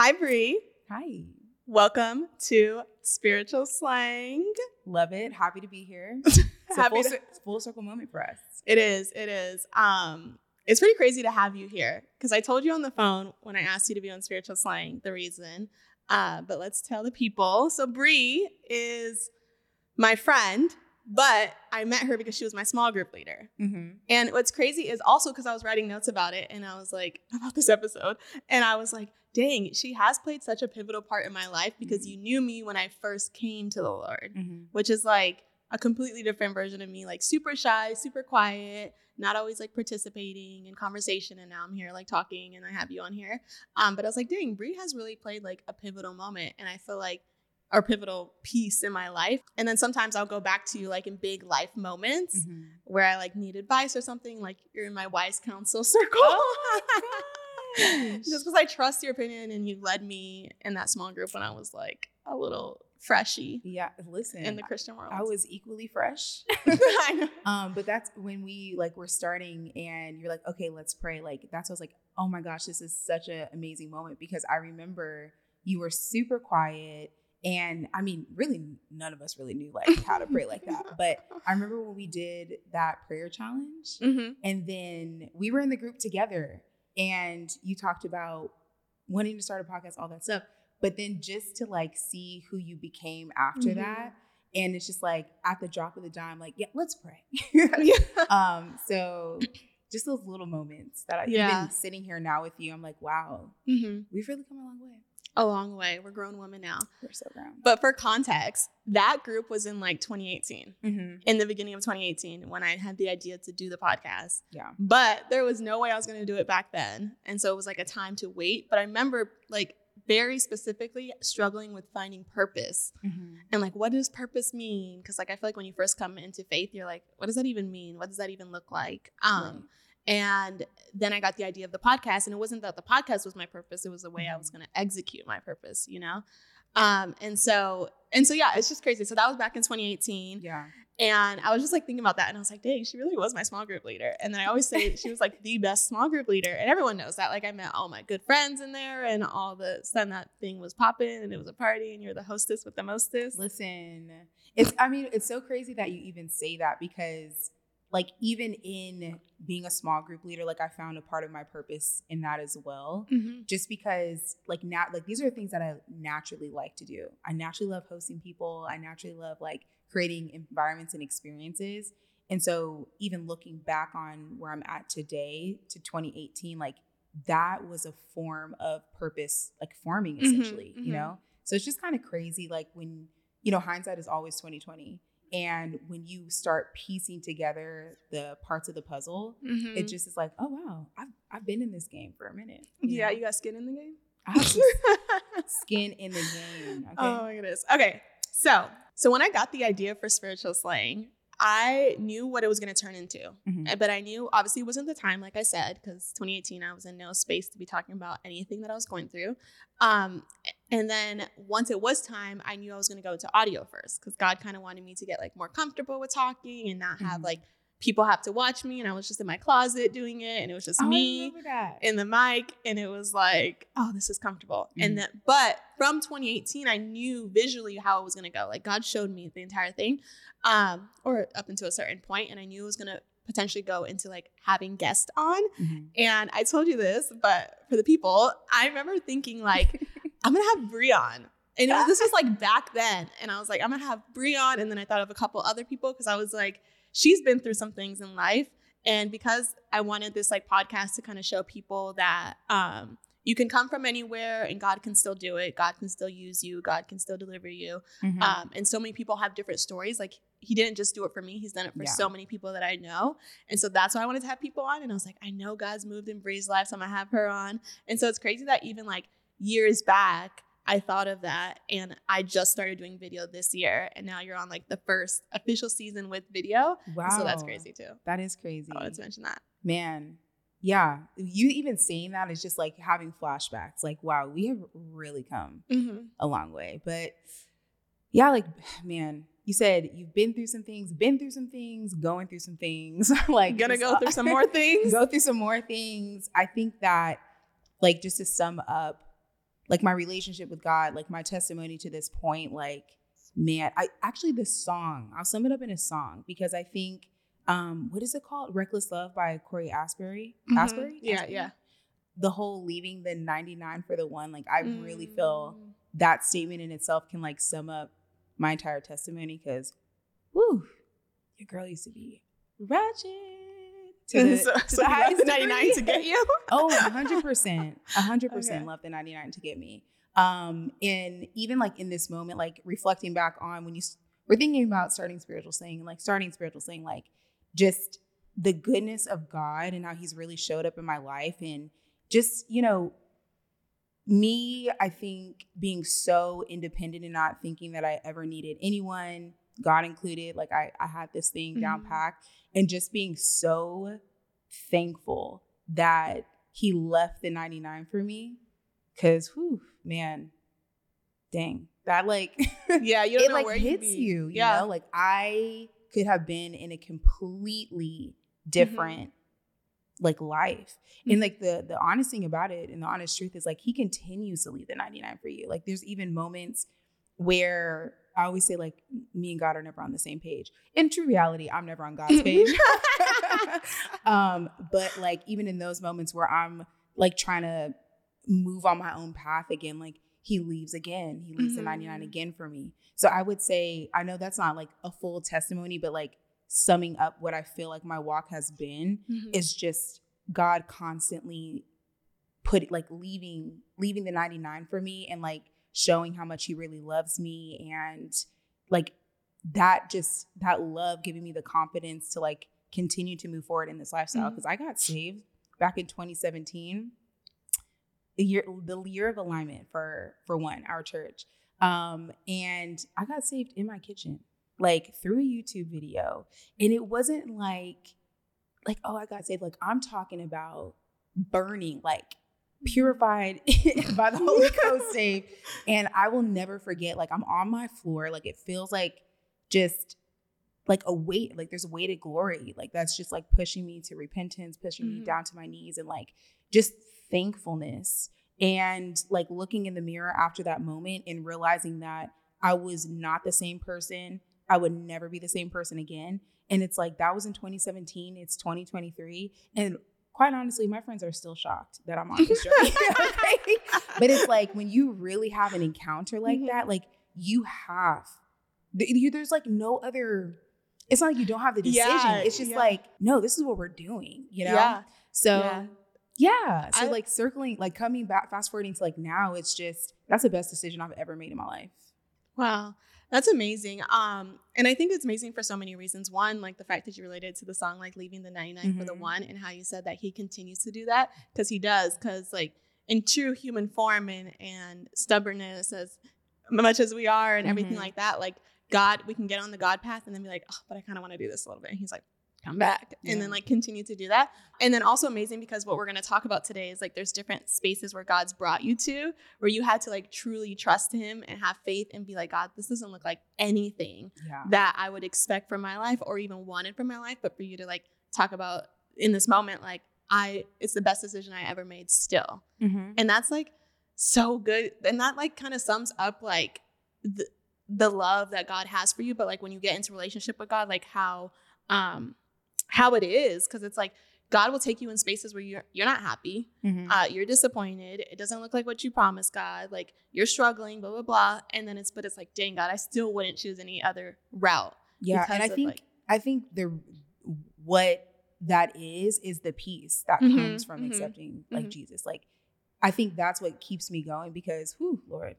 Hi, Bree. Hi. Welcome to Spiritual Slang. Love it. Happy to be here. It's a Happy full, to- full circle moment for us. It is. It is. Um, it's pretty crazy to have you here because I told you on the phone when I asked you to be on Spiritual Slang the reason. Uh, but let's tell the people. So Bree is my friend, but I met her because she was my small group leader. Mm-hmm. And what's crazy is also because I was writing notes about it and I was like, about this episode. And I was like, dang, she has played such a pivotal part in my life because Mhm. you knew me when I first came to the Lord, Mm-hmm. which is like a completely different version of me, like super shy, super quiet, not always like participating in conversation. And now I'm here like talking and I have you on here. Um, but I was like, dang, Bree has really played like a pivotal moment. And I feel like or pivotal piece in my life. And then sometimes I'll go back to you like in big life moments Mm-hmm. where I like need advice or something, like you're in my wise counsel circle. Just because I trust your opinion and you led me in that small group when I was like a little freshy Yeah, listen. in the Christian world. I was equally fresh. I know. um, but that's when we like were starting and you're like, okay, let's pray. Like that's what I was like, oh my gosh, this is such an amazing moment because I remember you were super quiet. And I mean, really, none of us really knew like how to pray like that. But I remember when we did that prayer challenge, Mhm. And then we were in the group together and you talked about wanting to start a podcast, all that stuff. But then just to like see who you became after Mhm. that. And it's just like at the drop of the dime, like, yeah, let's pray. Yeah. um, so just those little moments that I Yeah. even sitting here now with you, I'm like, wow, Mhm. we've really come a long way. A long way. We're grown women now. We're so grown. But for context, that group was in like 2018, Mm-hmm. in the beginning of 2018, when I had the idea to do the podcast. Yeah. But there was no way I was going to do it back then. And so it was like a time to wait. But I remember like very specifically struggling with finding purpose Mm-hmm. and like, what does purpose mean? Because like, I feel like when you first come into faith, you're like, what does that even mean? What does that even look like? Um, And then I got the idea of the podcast, and it wasn't that the podcast was my purpose; it was the way I was going to execute my purpose, you know. Um, and so, and so, yeah, it's just crazy. So that was back in 2018, Yeah. and I was just like thinking about that, and I was like, dang, she really was my small group leader. And then I always say she was like the best small group leader, and everyone knows that. Like I met all my good friends in there, and all the sudden that thing was popping, and it was a party, and you're the hostess with the mostest. Listen, it's I mean, it's so crazy that you even say that because like even in being a small group leader, like I found a part of my purpose in that as well. Mhm. Just because like nat like these are things that I naturally like to do. I naturally love hosting people. I naturally love like creating environments and experiences. And so even looking back on where I'm at today to 2018, like that was a form of purpose, like forming Mhm, essentially, mhm. you know? So it's just kind of crazy, like when you know, hindsight is always 2020. And when you start piecing together the parts of the puzzle, Mhm. it just is like, oh wow, I've I've been in this game for a minute. you yeah, know? you got skin in the game. I have skin in the game. Okay. Oh my goodness. Okay. So, so when I got the idea for Spiritual Slang, I knew what it was going to turn into. Mhm. Uh, But I knew obviously it wasn't the time, like I said, because 2018, I was in no space to be talking about anything that I was going through. Um, and then once it was time, I knew I was going to go into audio first because God kind of wanted me to get like more comfortable with talking and not have Mhm. like people have to watch me. And I was just in my closet doing it, and it was just Oh, me in the mic and it was like oh this is comfortable Mhm. and then but from 2018 i knew visually how it was going to go like god showed me the entire thing um or up until a certain point and i knew it was going to potentially go into like having guests on Mhm. and i told you this but for the people i remember thinking like i'm gonna have Bree on and it was, this was like back then and i was like i'm gonna have Bree on and then i thought of a couple other people because i was like she's been through some things in life and because i wanted this like podcast to kind of show people that um you can come from anywhere and god can still do it god can still use you god can still deliver you Mhm. um, and so many people have different stories. Like he didn't just do it for me; he's done it for Yeah. so many people that I know. And so that's why I wanted to have people on. And I was like, I know God's moved in Bree's life, so I'm gonna have her on. And so it's crazy that even like years back, I thought of that, and I just started doing video this year, and now you're on like the first official season with video. wow. So that's crazy too. That is crazy. I wanted to mention that. Man. Yeah. You even saying that is just like having flashbacks. Like, wow, we have really come Mm-hmm. a long way. But yeah, like, man, you said you've been through some things, been through some things, going through some things. like, Gonna go through some more things. go through some more things. I think that, like, just to sum up, like my relationship with God, like my testimony to this point, like man, I actually this song, I'll sum it up in a song because I think um what is it called? Reckless Love by Cory Asbury. Mhm. Asbury? Yeah, Asbury? yeah. The whole leaving the 99 for the one, like I really feel Mm. that statement in itself can like sum up my entire testimony because woo, your girl used to be ratchet to the, so, to so the highest the 99 to get you. Oh, 100%. 100% Okay. love the 99 to get me. Um, and even like in this moment, like reflecting back on when you s- were thinking about starting Spiritual Slang, like starting Spiritual Slang, like just the goodness of God and how he's really showed up in my life. And just, you know, me, I think being so independent and not thinking that I ever needed anyone, God included, like I, I had this thing down Mhm. packed and just being so thankful that he left the 99 for me. Cause whew, man, dang. That like Yeah, you don't it know like hits you, you yeah. know? Like I could have been in a completely different like life. And Mhm. like the the honest thing about it and the honest truth is like he continues to leave the 99 for you. Like there's even moments where I always say like me and God are never on the same page. In true reality, I'm never on God's page. um, but like even in those moments where I'm like trying to move on my own path again, like he leaves again. He leaves the 99 Mhm. again for me. So I would say, I know that's not like a full testimony, but like summing up what I feel like my walk has been Mhm. is just God constantly put like leaving leaving the 99 for me and like showing how much he really loves me and like that just that love giving me the confidence to like continue to move forward in this lifestyle. Because I got saved back in 2017 the year the year of alignment for for one our church. Um and I got saved in my kitchen like through a YouTube video. And it wasn't like like oh I got saved. Like I'm talking about burning like purified by the Holy Ghost and I will never forget like I'm on my floor like it feels like just like a weight like there's a weighted glory like that's just like pushing me to repentance pushing me Mhm. down to my knees and like just thankfulness and like looking in the mirror after that moment and realizing that I was not the same person I would never be the same person again and it's like that was in 2017 it's 2023 and quite honestly my friends are still shocked that I'm on this journey okay? but it's like when you really have an encounter like Mhm. that like you have you, there's like no other it's not like you don't have the decision Yeah, it's just yeah. like no this is what we're doing you know Yeah. so Yeah. yeah so I- like circling like coming back fast forwarding to like now it's just that's the best decision i've ever made in my life Wow. That's amazing. Um, and I think it's amazing for so many reasons. One, like the fact that you related to the song, like leaving the 99 for the Mhm. one, and how you said that he continues to do that because he does. Because, like, in true human form and, and stubbornness, as much as we are, and everything Mhm. like that, like, God, we can get on the God path and then be like, oh, but I kind of want to do this a little bit. And he's like, come back. And then, like, continue to do that. And then also amazing because what we're going to talk about today is like there's different spaces where God's brought you to where you had to like truly trust him and have faith and be like, God, this doesn't look like anything yeah that I would expect from my life or even wanted from my life. But for you to like talk about in this moment, like, I, it's the best decision I ever made still. mm-hmm. And that's like so good. And that like kind of sums up like the, the love that God has for you. But like when you get into relationship with God, like how, um, how it is, because it's like God will take you in spaces where you're you're not happy, Mm-hmm. uh, you're disappointed. It doesn't look like what you promised, God. Like you're struggling, blah blah blah. And then it's but it's like, dang God, I still wouldn't choose any other route. yeah and i think like- i think the what that is is the peace that Mhm, comes from mhm, accepting like mhm. jesus like i think that's what keeps me going because whew lord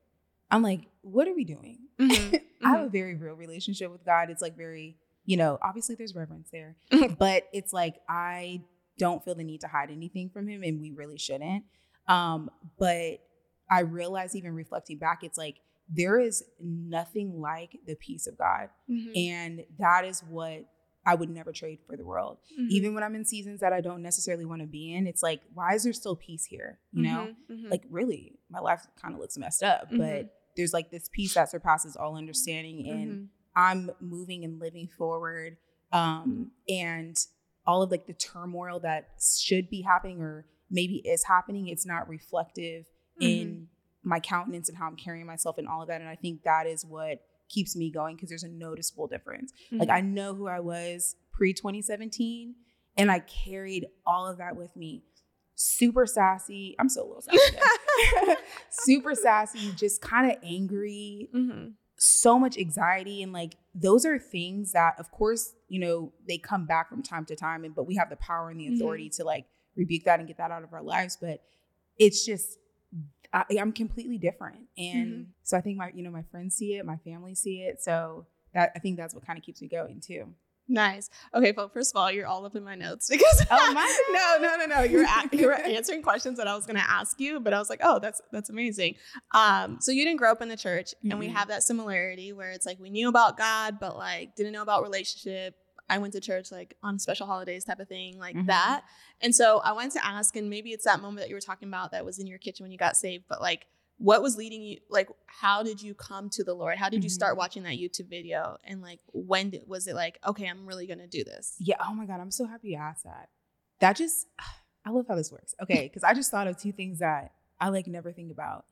i'm like what are we doing Mhm, I have a very real relationship with God. It's like very, you know, obviously there's reverence there, but it's like I don't feel the need to hide anything from him and we really shouldn't. Um, but I realize even reflecting back, it's like there is nothing like the peace of God. mhm, And that is what I would never trade for the world. mhm, Even when I'm in seasons that I don't necessarily want to be in, it's like, why is there still peace here? You know? mhm, mhm. Like really, my life kind of looks messed up, but Mhm. there's like this peace that surpasses all understanding and. I'm moving and living forward. Um, and all of like the turmoil that should be happening or maybe is happening, it's not reflective Mm-hmm. in my countenance and how I'm carrying myself and all of that. And I think that is what keeps me going because there's a noticeable difference. Mm-hmm. Like I know who I was pre 2017 and I carried all of that with me. Super sassy. I'm so a little sassy. Super sassy, just kind of angry, Mm-hmm. So much anxiety and like those are things that of course, you know, they come back from time to time and but we have the power and the Mhm. authority to like rebuke that and get that out of our lives, but it's just I, I'm completely different. And Mhm. so I think my, you know, my friends see it, my family see it. So that I think that's what kind of keeps me going too. Nice. Okay, well, first of all, you're all up in my notes because Oh, my no, no, no, no. You're a- you're answering questions that I was going to ask you, but I was like, oh, that's that's amazing. Um, so you didn't grow up in the church, and we have that similarity where it's like we knew about God, but like didn't know about relationship. I went to church like on special holidays type of thing, like Mhm. that. And so I wanted to ask, and maybe it's that moment that you were talking about that was in your kitchen when you got saved, but like what was leading you like how did you come to the lord how did you start Mhm. watching that youtube video and like when did, was it like okay i'm really gonna do this Yeah. Oh my God. I'm so happy you asked that. That just, I love how this works. Okay. Because I just thought of two things that I like never think about.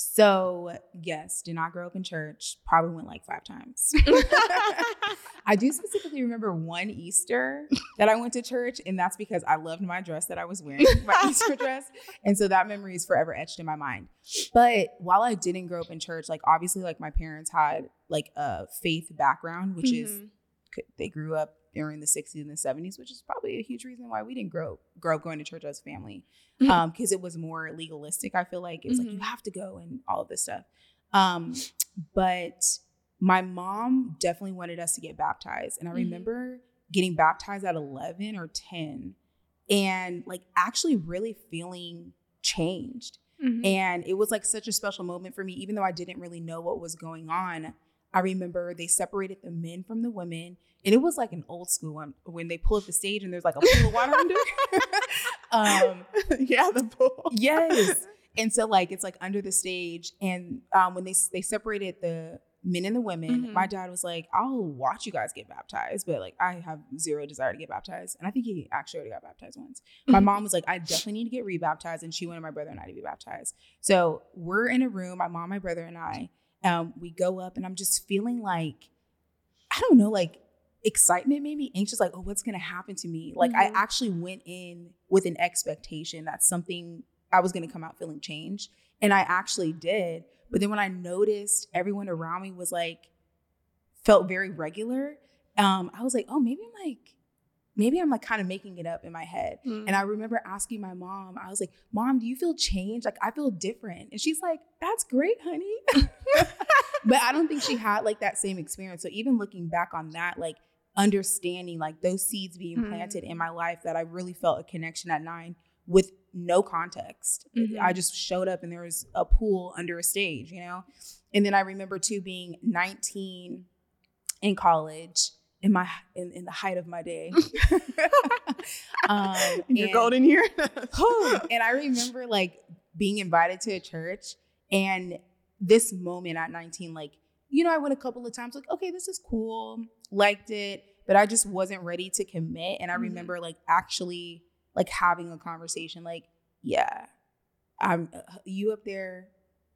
So, yes, did not grow up in church. Probably went like five times. I do specifically remember one Easter that I went to church, and that's because I loved my dress that I was wearing, my Easter dress. And so that memory is forever etched in my mind. But while I didn't grow up in church, like obviously, like my parents had like a faith background, which is Mhm. c- they grew up during the 60s and the 70s, which is probably a huge reason why we didn't grow grow up going to church as a family. Mhm. Um, because it was more legalistic. I feel like it was like you Mhm. have to go and all of this stuff. Um, but my mom definitely wanted us to get baptized. And I Mhm. remember getting baptized at 11 or 10 and like actually really feeling changed. Mhm. And it was like such a special moment for me, even though I didn't really know what was going on. I remember they separated the men from the women, and it was like an old school one when they pull up the stage and there's like a pool of water under. um, yeah, the pool. yes, and so like it's like under the stage, and um, when they they separated the men and the women, Mhm. my dad was like, "I'll watch you guys get baptized," but like I have zero desire to get baptized, and I think he actually already got baptized once. My mom was like, I definitely need to get rebaptized. And she wanted my brother and I to be baptized. So we're in a room, my mom, my brother, and I. Um, we go up, and I'm just feeling like, I don't know, like excitement, maybe anxious, like, oh, what's going to happen to me? Like, I Mhm. actually went in with an expectation that something, I was going to come out feeling changed. And I actually did. But then when I noticed everyone around me was like, felt very regular, um, I was like, oh, maybe I'm like, maybe I'm like kind of making it up in my head. And I remember asking my mom, I was like, Mom, do you feel changed? Like, I feel different. And she's like, That's great, honey. but I don't think she had like that same experience. So even looking back on that, like understanding like those seeds being Mm. planted in my life, that I really felt a connection at nine with no context. Mhm. I just showed up and there was a pool under a stage, you know? And then I remember too being 19 in college in my in, in the height of my day. um, In your and- golden year. and I remember like being invited to a church and this moment at 19, like, you know, I went a couple of times, like, okay, this is cool, liked it, but I just wasn't ready to commit. And I Mhm. remember like actually like having a conversation, like, yeah, I'm uh, you up there.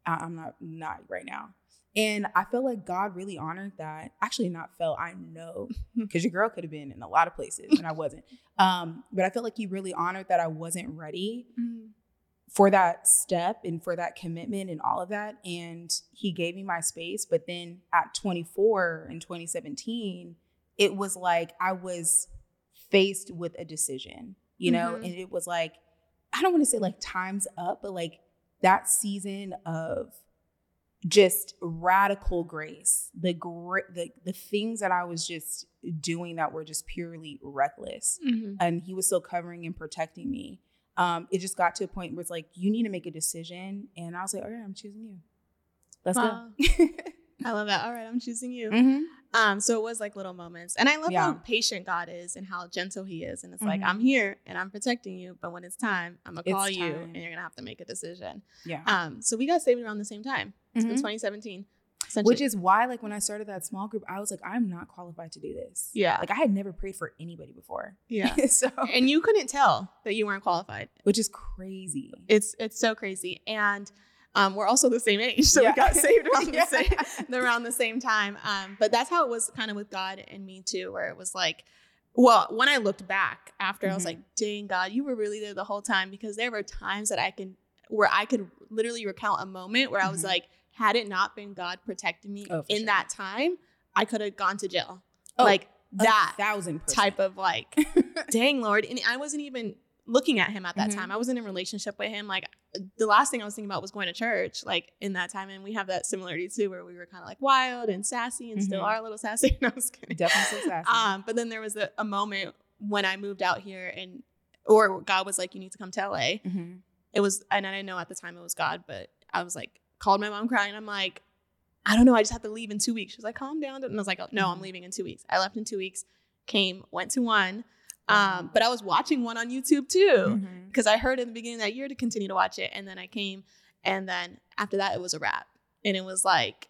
I- I'm not not right now. And I felt like God really honored that. Actually, not felt, I know, because your girl could have been in a lot of places and I wasn't. Um, but I felt like he really honored that I wasn't ready Mhm. for that step and for that commitment and all of that. And he gave me my space. But then at 24 in 2017, it was like I was faced with a decision, you know, Mhm. and it was like, I don't want to say like time's up, but like that season of just radical grace, the great, the, the things that I was just doing that were just purely reckless Mhm. and he was still covering and protecting me. Um, it just got to a point where it's like, you need to make a decision. And I was like, all right, I'm choosing you. Let's Wow. go. I love that. All right, I'm choosing you. Mhm. Um, so it was like little moments, and I love how patient God is and how gentle He is. And it's like Mhm. I'm here and I'm protecting you, but when it's time, I'm gonna It's call you, time. and you're gonna have to make a decision. Yeah. Um, so we got saved around the same time. It's been Mhm. 2017. Which is why, like, when I started that small group, I was like, I'm not qualified to do this. Yeah. Like, I had never prayed for anybody before. yeah, so, and you couldn't tell that you weren't qualified. which is crazy. It's it's so crazy. And Um, we're also the same age, so Yeah. we got saved around Yeah. the same around the same time. Um, but that's how it was kind of with God and me too, where it was like, well, when I looked back after, I was like, dang God, you were really there the whole time because there were times that I can where I could literally recount a moment where I was Mhm. like, had it not been God protecting me Oh, in sure. that time, I could have gone to jail. Oh, like that thousand type of like dang lord and i wasn't even looking at him at that Mhm. time i wasn't in a relationship with him like the last thing i was thinking about was going to church like in that time and we have that similarity too where we were kind of like wild and sassy and still Mhm. are a little sassy no, i was kidding definitely so sassy. um but then there was a, a moment when i moved out here and or god was like you need to come to la Mhm. it was and i didn't know at the time it was god but i was like called my mom crying. I'm like i don't know i just have to leave in two weeks. She was like calm down. And i was like oh, no i'm Mhm. leaving in two weeks. I left in two weeks came went to one. Um, but i was watching one on youtube too because i heard in the beginning of that year to continue to watch it and then i came and then after that it was a wrap. And it was like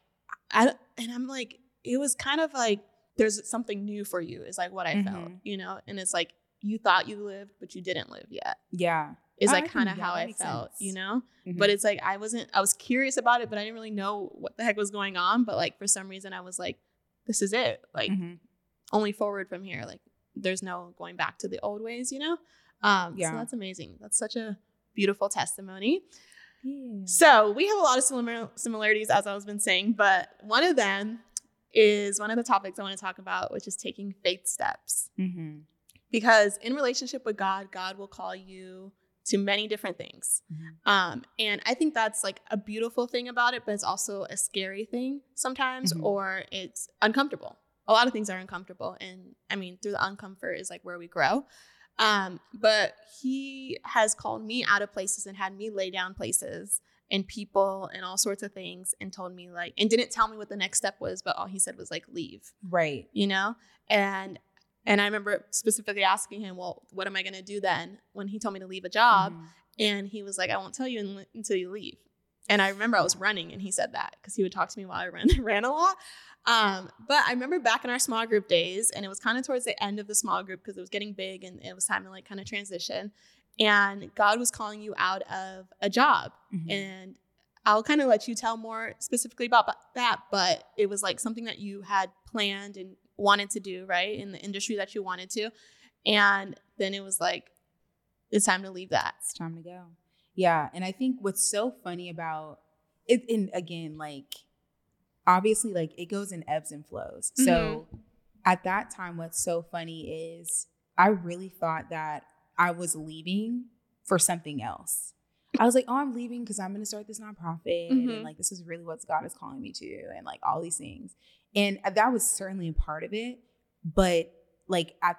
i and i'm like it was kind of like there's something new for you is like what i felt Mhm. you know? And it's like you thought you lived but you didn't live yet. Yeah. Is Oh, like kind of how I felt, sense. you know? Mhm. But it's like I wasn't I was curious about it, but I didn't really know what the heck was going on. But like for some reason I was like, this is it. Like Mhm. only forward from here. Like there's no going back to the old ways, you know? Um Yeah. so that's amazing. That's such a beautiful testimony. Yeah. So we have a lot of similar similarities as I was been saying, but one of them is one of the topics I want to talk about, which is taking faith steps Mhm. because in relationship with God, God will call you to many different things. Mhm. Um, and I think that's like a beautiful thing about it, but it's also a scary thing sometimes, Mhm. or it's uncomfortable. A lot of things are uncomfortable. And I mean, through the uncomfort is like where we grow. Um, but he has called me out of places and had me lay down places and people and all sorts of things and told me like and didn't tell me what the next step was, but all he said was like leave Right. you know and and i remember specifically asking him well what am i going to do then when he told me to leave a job Mhm. and he was like i won't tell you until you leave and i remember i was running and he said that because he would talk to me while i ran ran a lot um, but i remember back in our small group days and it was kind of towards the end of the small group because it was getting big and it was time to like kind of transition and god was calling you out of a job Mhm. and I'll kind of let you tell more specifically about that, but it was like something that you had planned and wanted to do, right? In the industry that you wanted to. And then it was like, it's time to leave that. it's time to go. Yeah, and I think what's so funny about it, and again, like obviously, like it goes in ebbs and flows. So at that time, what's so funny is I really thought that I was leaving for something else. I was like, oh, I'm leaving because I'm going to start this nonprofit, Mhm. and like this is really what God is calling me to, and like all these things. And that was certainly a part of it, but like at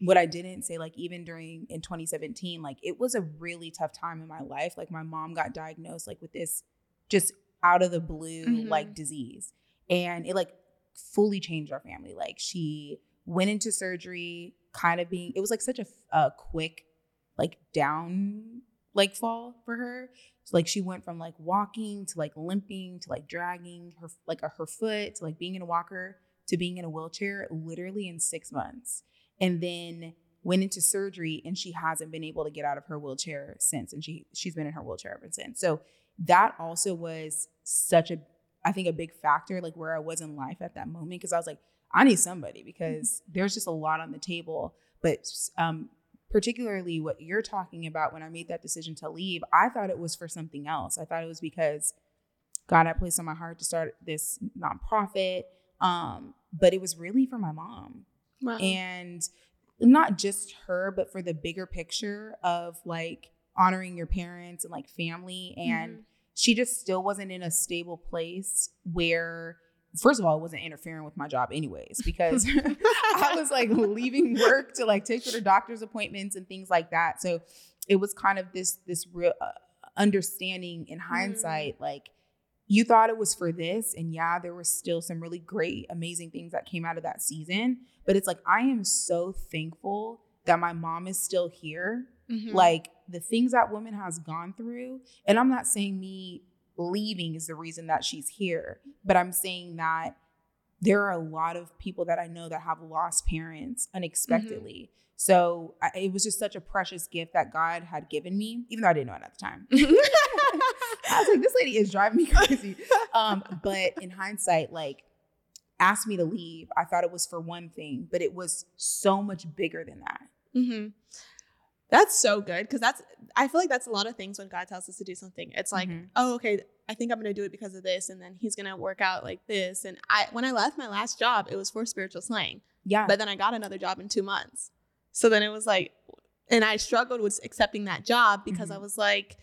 what I didn't say, like even during in 2017, like it was a really tough time in my life. Like my mom got diagnosed like with this just out of the blue Mhm. like disease, and it like fully changed our family. Like she went into surgery, kind of being it was like such a, a quick like down like fall for her. So like she went from like walking to like limping to like dragging her like her foot to like being in a walker to being in a wheelchair literally in six months. And then went into surgery and she hasn't been able to get out of her wheelchair since. And she she's been in her wheelchair ever since. So that also was such a I think a big factor, like where I was in life at that moment. Cause I was like, I need somebody because there's just a lot on the table. But um particularly what you're talking about when I made that decision to leave, I thought it was for something else. I thought it was because God had placed on my heart to start this nonprofit. Um, but it was really for my mom Wow. and not just her, but for the bigger picture of like honoring your parents and like family. And Mhm. she just still wasn't in a stable place where, first of all, it wasn't interfering with my job, anyways, because I was like leaving work to like take her to doctor's appointments and things like that. So it was kind of this this real uh, understanding in hindsight, like you thought it was for this, and yeah, there were still some really great, amazing things that came out of that season. But it's like I am so thankful that my mom is still here. Mhm. Like the things that woman has gone through, and I'm not saying me leaving is the reason that she's here, but I'm saying that there are a lot of people that I know that have lost parents unexpectedly. So I, it was just such a precious gift that God had given me, even though I didn't know it at the time. I I was like, this lady is driving me crazy. Um, but in hindsight, like asked me to leave. I thought it was for one thing, but it was so much bigger than that. Mm-hmm. That's so good because that's I feel like that's a lot of things when God tells us to do something. It's like, Mhm. oh, okay, I think I'm gonna do it because of this, and then He's gonna work out like this. And I, when I left my last job, it was for Spiritual Slang, Yeah. but then I got another job in two months. So then it was like, and I struggled with accepting that job because I Mhm. was like,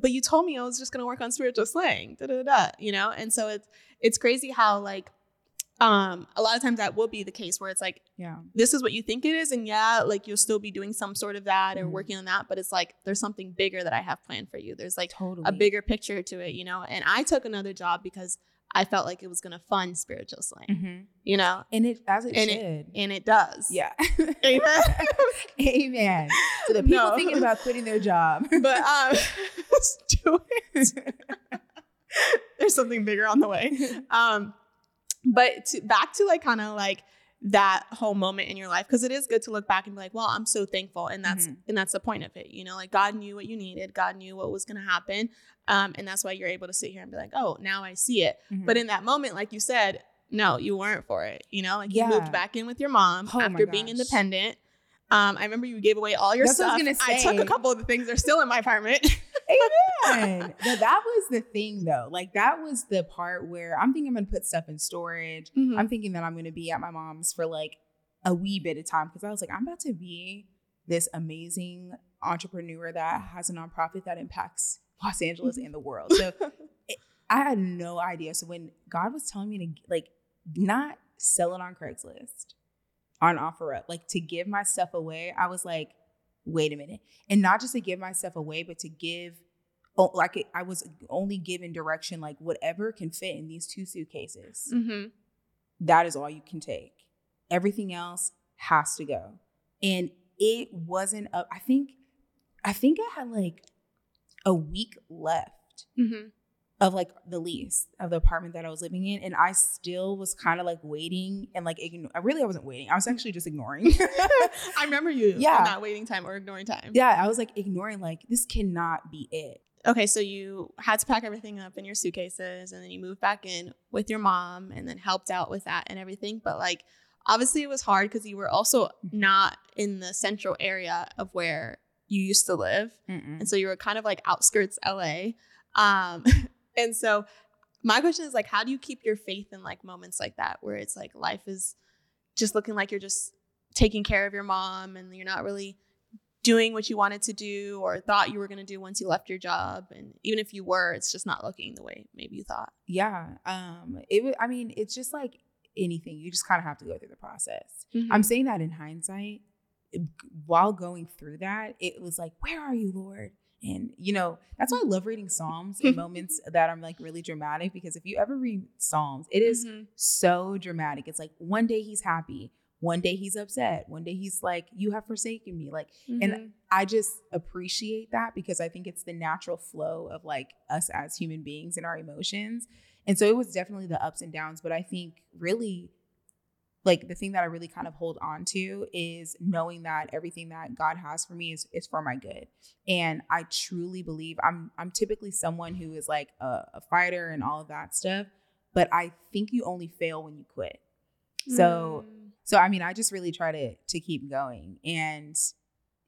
but you told me I was just gonna work on Spiritual Slang, da da da, you know. And so it's it's crazy how like, um, a lot of times that will be the case where it's like yeah. this is what you think it is and yeah like you'll still be doing some sort of that or Mhm. working on that but it's like there's something bigger that i have planned for you there's like Totally. a bigger picture to it you know and i took another job because i felt like it was going to fund Spiritual Slang Mhm. you know And it as it And should. and it does yeah. amen Amen. So the people No. thinking about quitting their job. but um let's do it there's something bigger on the way um but to, back to like kind of like that whole moment in your life because it is good to look back and be like well i'm so thankful and that's Mhm. and that's the point of it you know like god knew what you needed god knew what was going to happen um and that's why you're able to sit here and be like oh now i see it Mm-hmm. but in that moment like you said no you weren't for it you know like you moved back in with your mom Oh after being independent um, I remember you gave away all your That's what I stuff. was gonna say. I took a couple of the things. They're still in my apartment. Amen. Now, that was the thing though. Like that was the part where I'm thinking I'm gonna put stuff in storage. Mhm. I'm thinking that I'm gonna be at my mom's for like a wee bit of time because I was like, I'm about to be this amazing entrepreneur that has a nonprofit that impacts Los Angeles and the world. So it, I had no idea. So when God was telling me to like not sell it on Craigslist, on OfferUp, like to give my stuff away, I was like, wait a minute, and not just to give my stuff away, but to give. Oh, like it, I was only given direction, like whatever can fit in these two suitcases Mhm. that is all you can take. Everything else has to go. And it wasn't up. I think I think I had like a week left Mhm. Of like the lease of the apartment that I was living in. And I still was kind of like waiting and like igno- I really I wasn't waiting. I was actually just ignoring. I remember you Yeah. not waiting time or ignoring time. yeah, I was like ignoring like this cannot be it. Okay, so you had to pack everything up in your suitcases and then you moved back in with your mom and then helped out with that and everything. But like obviously it was hard because you were also not in the central area of where you used to live. Mm-mm. And so you were kind of like outskirts LA. Um, and so my question is like, how do you keep your faith in like moments like that where it's like life is just looking like you're just taking care of your mom and you're not really doing what you wanted to do or thought you were going to do once you left your job and even if you were it's just not looking the way maybe you thought Yeah. Um it I mean, it's just like anything. You just kind of have to go through the process. Mm-hmm. I'm saying that in hindsight. While going through that, it was like, "Where are you, Lord?" And you know, that's why I love reading Psalms in moments that I'm like really dramatic. Because if you ever read Psalms, it is Mhm. so dramatic. It's like one day he's happy, one day he's upset, one day he's like, "You have forsaken me." Like, and Mhm. I just appreciate that because I think it's the natural flow of like us as human beings and our emotions. And so it was definitely the ups and downs, but I think really like the thing that I really kind of hold on to is knowing that everything that God has for me is is for my good. And I truly believe I'm I'm typically someone who is like a, a fighter and all of that stuff, but I think you only fail when you quit. So Mm. so I mean, I just really try to to keep going. And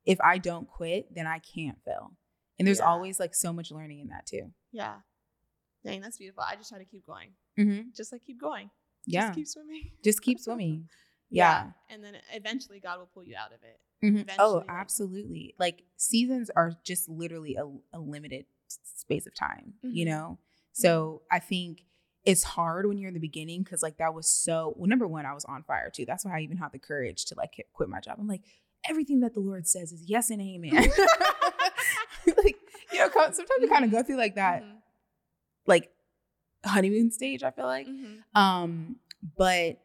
if I don't quit, then I can't fail. And there's Yeah. always like so much learning in that too. yeah dang that's beautiful i just try to keep going Mm-hmm. just like keep going Yeah. just keep swimming Just keep swimming. Yeah. and then eventually god will pull you out of it Mhm. Oh, absolutely. Like seasons are just literally a, a limited space of time, you Mhm. know? So I think it's hard when you're in the beginning because like that was so well, number one, I was on fire too. That's why I even had the courage to like quit my job. I'm like, everything that the Lord says is yes and amen. like, you know, sometimes you kind of go through like that, Mhm. like honeymoon stage, I feel like. Mhm. um but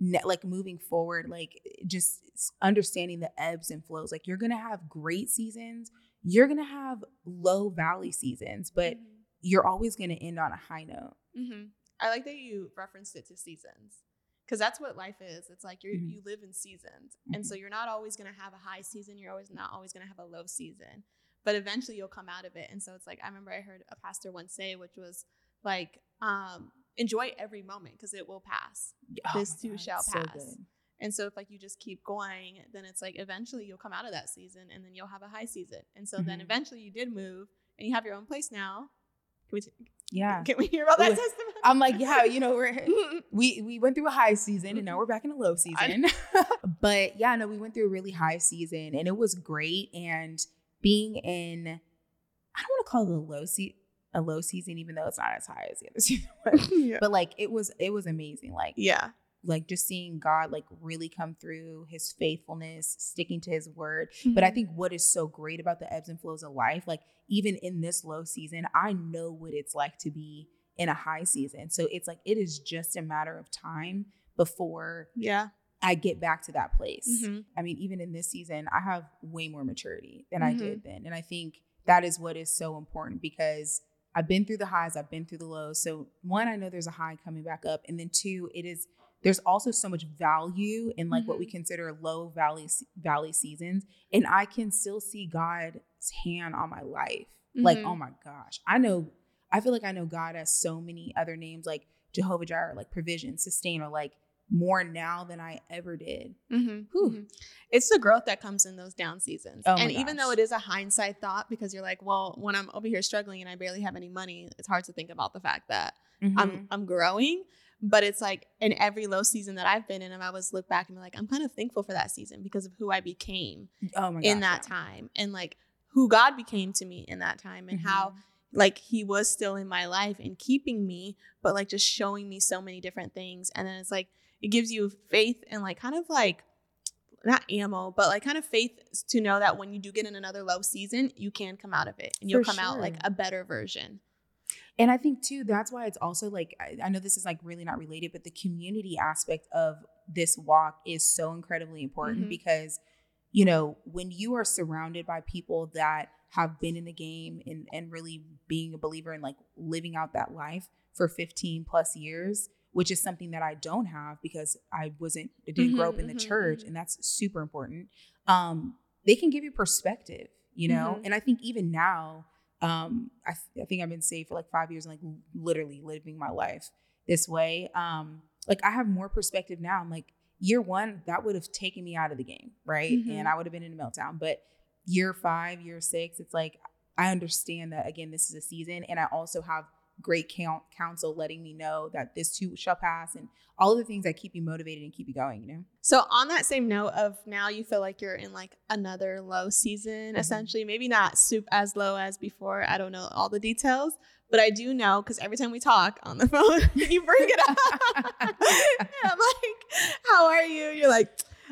ne- like moving forward like just understanding the ebbs and flows like you're gonna have great seasons you're gonna have low valley seasons but Mhm. you're always gonna end on a high note hmm I like that you referenced it to seasons because that's what life is. It's like you Mhm. you live in seasons, and so you're not always going to have a high season. You're always not always going to have a low season. but eventually you'll come out of it. And so it's like I remember I heard a pastor once say, which was like, um, enjoy every moment because it will pass. Oh this too God, shall pass. good. And so if like you just keep going, then it's like eventually you'll come out of that season and then you'll have a high season. And so then Mhm. eventually you did move and you have your own place now. Can we, t- Yeah. can we hear about that Ooh, testimony? I'm like, yeah, you know, we're we we went through a high season and now we're back in a low season. but yeah, no, we went through a really high season and it was great. And being in, I don't want to call it a low se- a low season, even though it's not as high as the other season was. yeah. But like it was it was amazing. Like yeah. like just seeing God like really come through his faithfulness, sticking to his word. But I think what is so great about the ebbs and flows of life, like even in this low season, I know what it's like to be in a high season. So it's like it is just a matter of time before yeah. I get back to that place. Mhm. I mean, even in this season, I have way more maturity than I Mhm. did then. And I think that is what is so important because I've been through the highs, I've been through the lows. So, one, I know there's a high coming back up. And then two, it is there's also so much value in like what we consider low valley valley seasons and I can still see God's hand on my life. Like, Mhm. oh my gosh. I know I feel like I know God has so many other names like Jehovah Jireh, like provision, sustainer, like more now than I ever did. Mm-hmm. Whew. It's the growth that comes in those down seasons. Oh and even though it is a hindsight thought, because you're like, well, when I'm over here struggling and I barely have any money, it's hard to think about the fact that Mm-hmm. I'm I'm growing. But it's like in every low season that I've been in, I always look back and be like, I'm kind of thankful for that season because of who I became oh my in that yeah. time and like who God became to me in that time and how Mhm. like he was still in my life and keeping me, but like just showing me so many different things. And then it's like it gives you faith and like kind of like not ammo, but like kind of faith to know that when you do get in another low season, you can come out of it and you'll For come out like a better version. And I think too, that's why it's also like I, I know this is like really not related, but the community aspect of this walk is so incredibly important Mhm. because, you know, when you are surrounded by people that have been in the game and and really being a believer and like living out that life for 15 plus years, which is something that I don't have because I wasn't I didn't grow up Mhm, in the mhm, church mhm. and that's super important. Um, they can give you perspective, you know? Mhm. And I think even now, um, I, th- I think I've been saved for like five years and like literally living my life this way. Um, like I have more perspective now. I'm like, year one, that would have taken me out of the game, right? Mhm. And I would have been in a meltdown. But year five, year six, it's like I understand that again, this is a season, and I also have great count counsel letting me know that this too shall pass, and all of the things that keep you motivated and keep you going. You know? So on that same note of now you feel like you're in like another low season, Mhm. essentially, maybe not soup as low as before. I don't know all the details, but I do know because every time we talk on the phone, you bring it up. I'm like, "How are you?" You're like,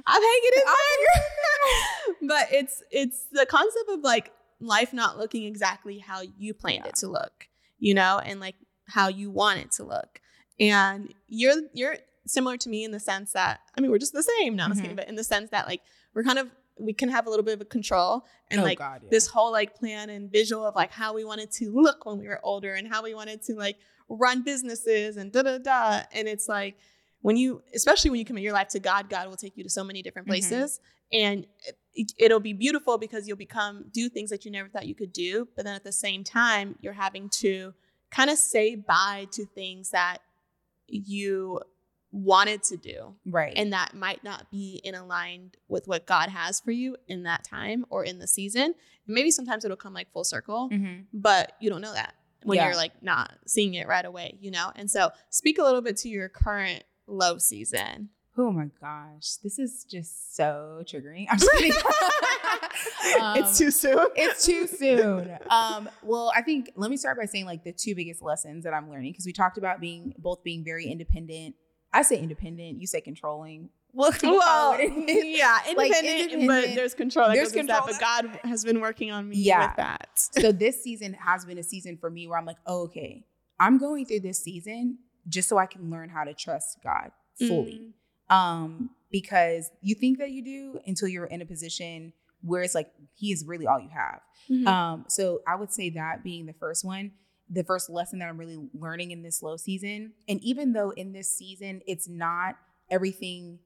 "I'm hanging in there." but it's it's the concept of like life not looking exactly how you planned Yeah. it to look, you know, and like how you want it to look. And you're you're similar to me in the sense that I mean we're just the same. No, I'm just Mhm. kidding, but in the sense that like we're kind of we can have a little bit of a control and Oh, like God, yeah. this whole like plan and visual of like how we wanted to look when we were older and how we wanted to like run businesses and da da da. And it's like when you, especially when you commit your life to God, God will take you to so many different Mhm. places, and it, it'll be beautiful because you'll become do things that you never thought you could do. But then at the same time, you're having to kind of say bye to things that you wanted to do right. and that might not be in aligned with what God has for you in that time or in the season. Maybe sometimes it'll come like full circle, Mhm. but you don't know that when Yeah. you're like not seeing it right away, you know? And so speak a little bit to your current low season. Oh my gosh, this is just so triggering. I'm just kidding. Um, it's too soon. it's too soon. Um, well, I think let me start by saying like the two biggest lessons that I'm learning because we talked about being both being very independent. I say independent, you say controlling. Well, Well, yeah, Like, independent, but there's control. That There's with that, control. but God has been working on me Yeah. with that. so this season has been a season for me where I'm like, oh, okay, I'm going through this season just so I can learn how to trust God fully. Um because you think that you do until you're in a position where it's like he is really all you have Mhm. um so i would say that being the first one the first lesson that i'm really learning in this low season and even though in this season it's not everything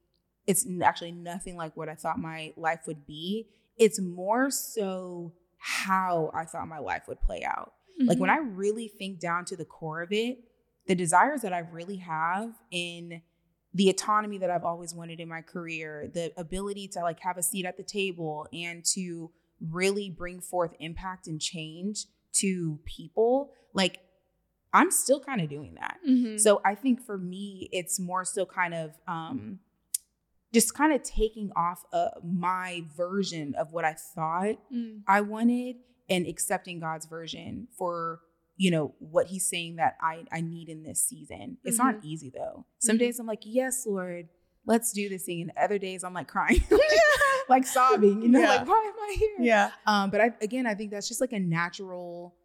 it's actually nothing like what i thought my life would be it's more so how I thought my life would play out. Like when Mm-hmm. I really think down to the core of it, the desires that I really have in the autonomy that I've always wanted in my career, the ability to like have a seat at the table and to really bring forth impact and change to people, like I'm still kind of doing that. Mhm. So I think for me, it's more so kind of um, just kind of taking off uh, my version of what I thought Mm. I wanted and accepting God's version for you know what He's saying that I I need in this season. It's not easy though. Some Mhm. days I'm like, yes, Lord, let's do this thing, and other days I'm like crying, like sobbing. You know, Yeah. like why am I here? yeah. Um, but I again, I think that's just like a natural,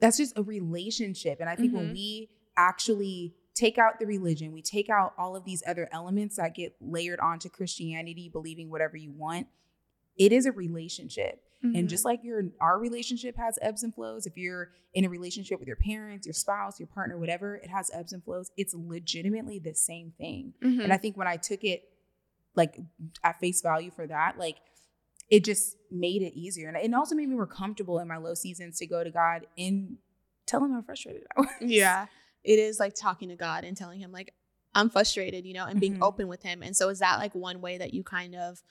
that's just a relationship. And I think when Mhm. we actually take out the religion, we take out all of these other elements that get layered onto Christianity, believing whatever you want, it is a relationship. Mm-hmm. And just like your our relationship has ebbs and flows, if you're in a relationship with your parents, your spouse, your partner, whatever, it has ebbs and flows. It's legitimately the same thing. Mhm. And I think when I took it like at face value for that, like it just made it easier. And it also made me more comfortable in my low seasons to go to God and tell him how frustrated I was. Yeah. It is like talking to God and telling him like I'm frustrated, you know, and being Mhm. open with him. And so is that like one way that you kind of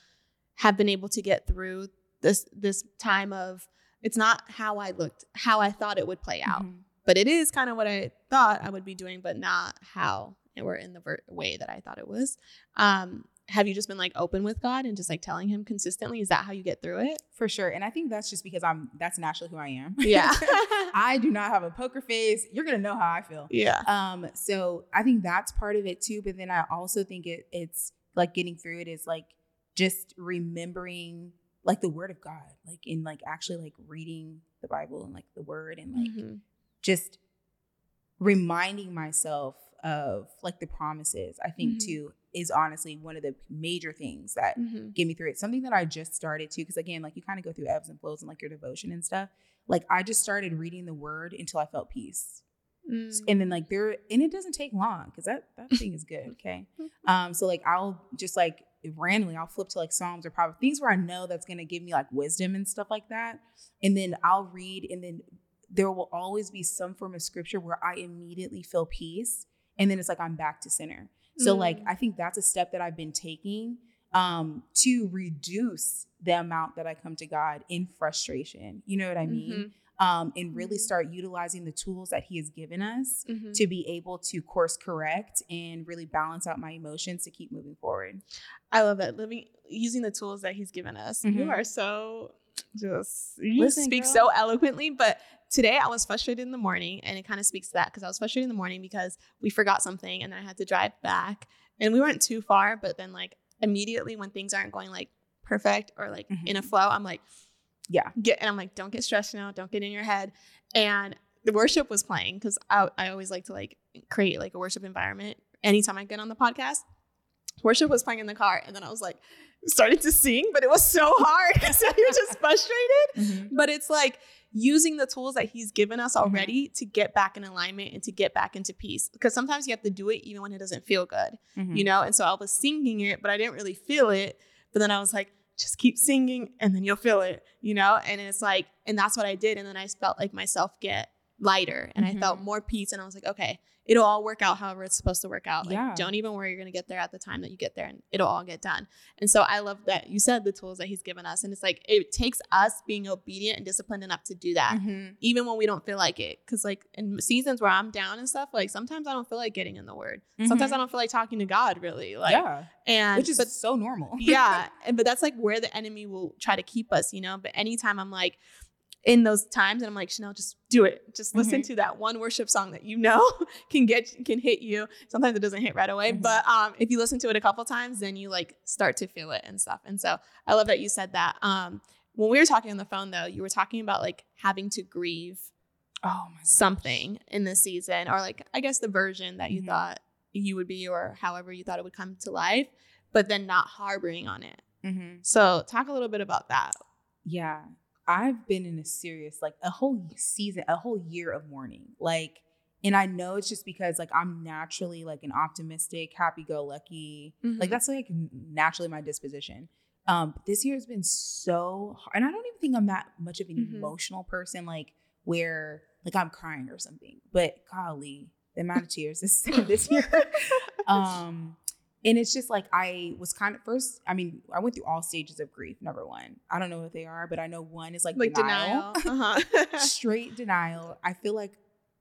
have been able to get through this this time of it's not how I looked, how I thought it would play out, Mhm. but it is kind of what I thought I would be doing, but not how it were in the ver- way that I thought it was. Um, have you just been like open with God and just like telling him consistently? Is that how you get through it? For sure. And I think that's just because I'm that's naturally who I am. Yeah. I do not have a poker face. You're gonna know how I feel. yeah. Um, so I think that's part of it too. But then I also think it it's like getting through it is like just remembering like the word of God, like in like actually like reading the Bible and like the word and like Mhm. just reminding myself of like the promises, I think Mhm. too, is honestly one of the major things that Mhm. get me through it. Something that I just started to, because again, like you kind of go through ebbs and flows and like your devotion and stuff. Like I just started reading the word until I felt peace. Mm. And then like there and it doesn't take long because that that thing is good. Okay. Um, so like I'll just like randomly I'll flip to like Psalms or probably things where I know that's gonna give me like wisdom and stuff like that. And then I'll read and then there will always be some form of scripture where I immediately feel peace. And then it's like I'm back to center. So like Mm. I think that's a step that I've been taking um to reduce the amount that I come to God in frustration. You know what I mean? Mhm. Um, and really Mhm. start utilizing the tools that He has given us Mhm. to be able to course correct and really balance out my emotions to keep moving forward. I love that. Living using the tools that he's given us. You Mhm. are so just you Listen, speak girl. so eloquently. But today I was frustrated in the morning, and it kind of speaks to that because I was frustrated in the morning because we forgot something, and then I had to drive back, and we weren't too far, but then like immediately when things aren't going like perfect or like in a Mhm. flow, I'm like, Yeah. get, and I'm like, don't get stressed now, don't get in your head, and the worship was playing because I, I always like to like create like a worship environment anytime I get on the podcast. Worship was playing in the car, and then I was like, started to sing, but it was so hard so you're just frustrated. But it's like using the tools that he's given us already to get back in alignment and to get back into peace. Because sometimes you have to do it even when it doesn't feel good, Mhm. you know? And so I was singing it, but I didn't really feel it. But then I was like, just keep singing and then you'll feel it, you know? And it's like, and that's what I did. And then I felt like myself get lighter and I felt Mhm. more peace. And I was like, okay, it'll all work out however it's supposed to work out. Like, Yeah. don't even worry, you're going to get there at the time that you get there and it'll all get done. And so I love that you said the tools that he's given us. And it's like, it takes us being obedient and disciplined enough to do that, Mhm. even when we don't feel like it. Cause like in seasons where I'm down and stuff, like sometimes I don't feel like getting in the word. Sometimes Mhm. I don't feel like talking to God really. Like, yeah, and, which is but so normal. yeah and but that's like where the enemy will try to keep us you know but anytime i'm like in those times and i'm like chanel just do it just listen Mhm. to that one worship song that you know can get can hit you sometimes it doesn't hit right away Mhm. but um if you listen to it a couple times then you like start to feel it and stuff and so i love that you said that um when we were talking on the phone though you were talking about like having to grieve oh my something in this season or like i guess the version that you Mhm. thought you would be or however you thought it would come to life but then not harboring on it Mhm. so talk a little bit about that. Yeah, I've been in a serious like a whole season, a whole year of mourning. Like, and I know it's just because like I'm naturally like an optimistic, happy-go-lucky. Like Mhm. that's like naturally my disposition. Um, this year has been so hard, and I don't don't think I'm that much of an Mhm. emotional person, like where like I'm crying or something. But golly, the amount of tears this this year. um, and it's just like I was kind of first. I mean, I went through all stages of grief. Number one, I don't know what they are, but I know one is like, like denial, denial. Uh-huh. straight denial. I feel like,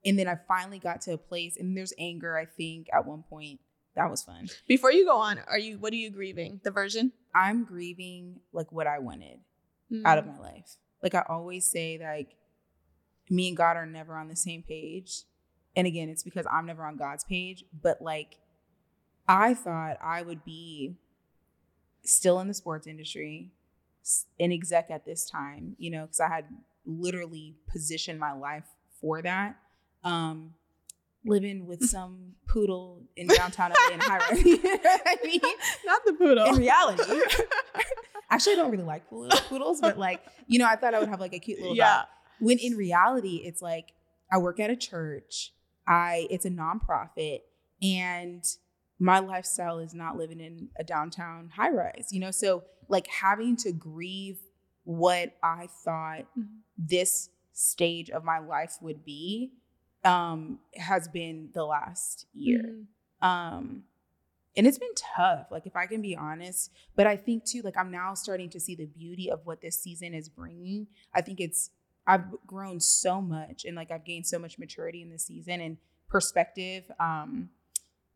and then I finally got to a place, and there's anger. I think at one point that was fun. Before you go on, are you what are you grieving? The version I'm grieving like what I wanted. out of my life. Like I always say, like me and God are never on the same page. And again, it's because I'm never on God's page. But like I thought I would be still in the sports industry, an exec at this time, you know, because I had literally positioned my life for that. Um, living with some poodle in downtown LA in high rise. You know I mean? Not the poodle. in reality. Actually, I don't really like poodles, poodles, but like, you know, I thought I would have like a cute little yeah. dog. When in reality, it's like I work at a church. I it's a nonprofit, and my lifestyle is not living in a downtown high rise. You know, so like having to grieve what I thought Mhm. this stage of my life would be um has been the last year Mhm. um and it's been tough like if i can be honest but i think too like i'm now starting to see the beauty of what this season is bringing i think it's i've grown so much and like i've gained so much maturity in this season and perspective um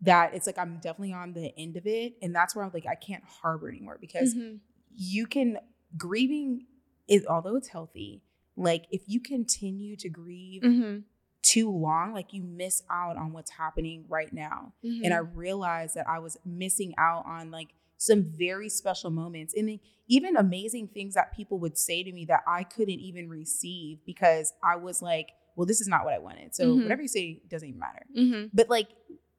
that it's like i'm definitely on the end of it and that's where i'm like i can't harbor anymore because Mhm. you can grieving is although it's healthy like if you continue to grieve Mhm. too long like you miss out on what's happening right now Mhm. and I realized that I was missing out on like some very special moments and even amazing things that people would say to me that I couldn't even receive because I was like, well, this is not what I wanted. So Mhm. whatever you say doesn't even matter. Mhm. But like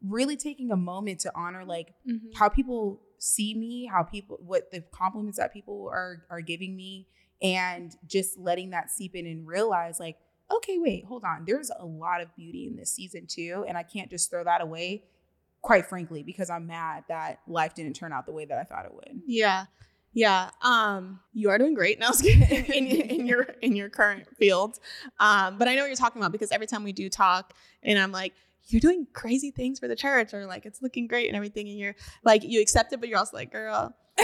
really taking a moment to honor like Mhm. how people see me, how people what the compliments that people are are giving me and just letting that seep in and realize like okay, wait, hold on. There's a lot of beauty in this season too and I can't just throw that away quite frankly because I'm mad that life didn't turn out the way that I thought it would. Yeah. Yeah. Um, you are doing great. now I was kidding. in, in your in your current field. Um, but I know what you're talking about because every time we do talk and I'm like, you're doing crazy things for the church, or like it's looking great and everything, and you're like, you accept it, but you're also like, girl.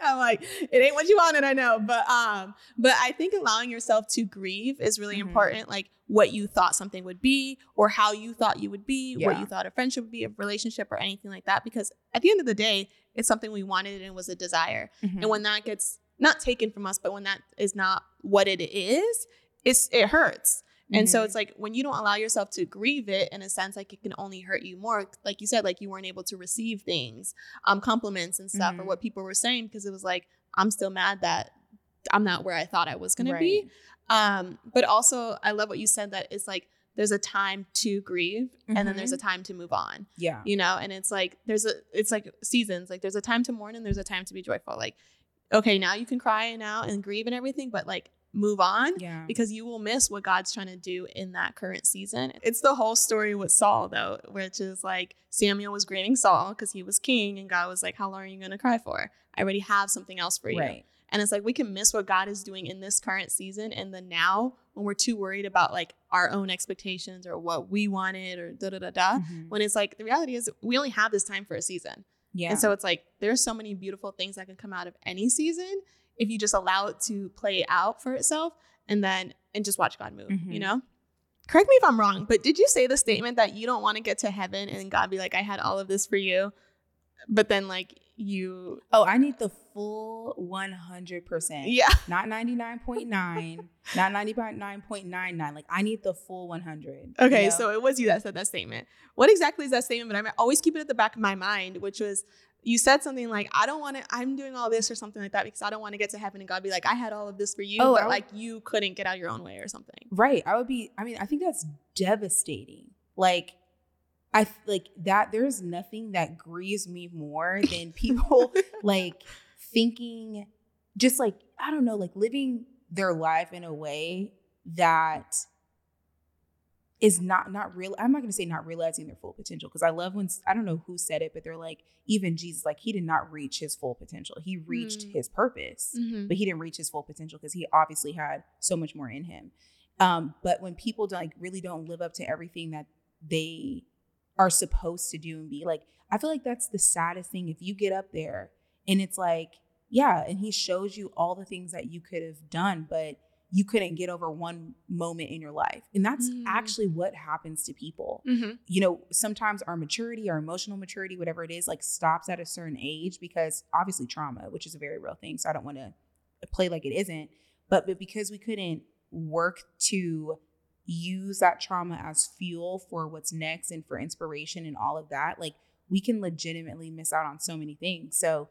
I'm like, it ain't what you wanted, I know. But um, but I think allowing yourself to grieve is really Mhm. important. Like what you thought something would be, or how you thought you would be, what you thought a friendship would be, a relationship, or anything like that. Because at the end of the day, it's something we wanted and was a desire. Mm-hmm. And when that gets not taken from us, but when that is not what it is, it's it hurts. And so Mhm. it's like when you don't allow yourself to grieve it in a sense, like it can only hurt you more. Like you said, like you weren't able to receive things, um, compliments and stuff, or Mhm. what people were saying because it was like, I'm still mad that I'm not where I thought I was gonna be. Um, but also I love what you said that it's like there's a time to grieve and then there's a time to move on Yeah. you know and it's like there's a it's like seasons like there's a time to mourn and there's a time to be joyful like okay now you can cry and now and grieve and everything but like move on Yeah. because you will miss what god's trying to do in that current season it's the whole story with saul though which is like samuel was grieving saul because he was king and god was like how long are you going to cry for i already have something else for you Right. and it's like we can miss what God is doing in this current season and the now when we're too worried about like our own expectations or what we wanted or da da da da. Mhm. When it's like the reality is we only have this time for a season. Yeah. And so it's like there's so many beautiful things that can come out of any season if you just allow it to play out for itself and then and just watch God move, you Mhm. know? Correct me if I'm wrong, but did you say the statement that you don't want to get to heaven and God be like, I had all of this for you? But then like you oh, I need the full 100%. Yeah. Not 99.9, not 99.99. Like I need the full 100. Okay, you know? so it was you that said that statement. What exactly is that statement? But I always keep it at the back of my mind, which was you said something like, "I don't want to. I'm doing all this or something like that because I don't want to get to heaven and God be like, I had all of this for you, Oh, but would- like you couldn't get out your own way or something." Right. I would be, I mean, I think that's devastating. Like, I like that. There's nothing that grieves me more than people like thinking, just like, I don't know, like living their life in a way that is not not real i'm not going to say not realizing their full potential because i love when i don't know who said it but they're like even jesus like he did not reach his full potential he reached Mm. his purpose Mhm. but he didn't reach his full potential because he obviously had so much more in him um but when people don't, like really don't live up to everything that they are supposed to do and be like i feel like that's the saddest thing if you get up there and it's like yeah and he shows you all the things that you could have done but you couldn't get over one moment in your life and that's Mm. actually what happens to people Mhm. you know sometimes our maturity our emotional maturity whatever it is like stops at a certain age because obviously trauma which is a very real thing so i don't want to play like it isn't but but because we couldn't work to use that trauma as fuel for what's next and for inspiration and all of that like we can legitimately miss out on so many things so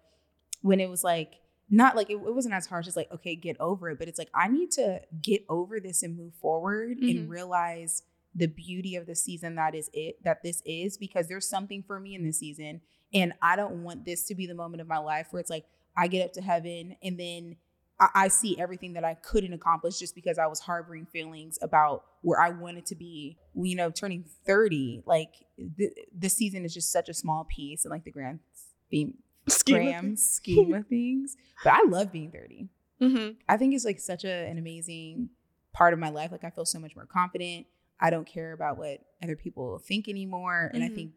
when it was like not like it, it wasn't as harsh as like okay get over it but it's like i need to get over this and move forward Mhm. and realize the beauty of the season that is it that this is because there's something for me in this season and i don't want this to be the moment of my life where it's like i get up to heaven and then I, I see everything that i couldn't accomplish just because i was harboring feelings about where i wanted to be you know turning 30 like th- this season is just such a small piece and like the grand theme Scheme of grand things. scheme of things but i love being 30 Mhm. I think it's like such a, an amazing part of my life. Like I feel so much more confident. I don't care about what other people think anymore. And I Mhm. think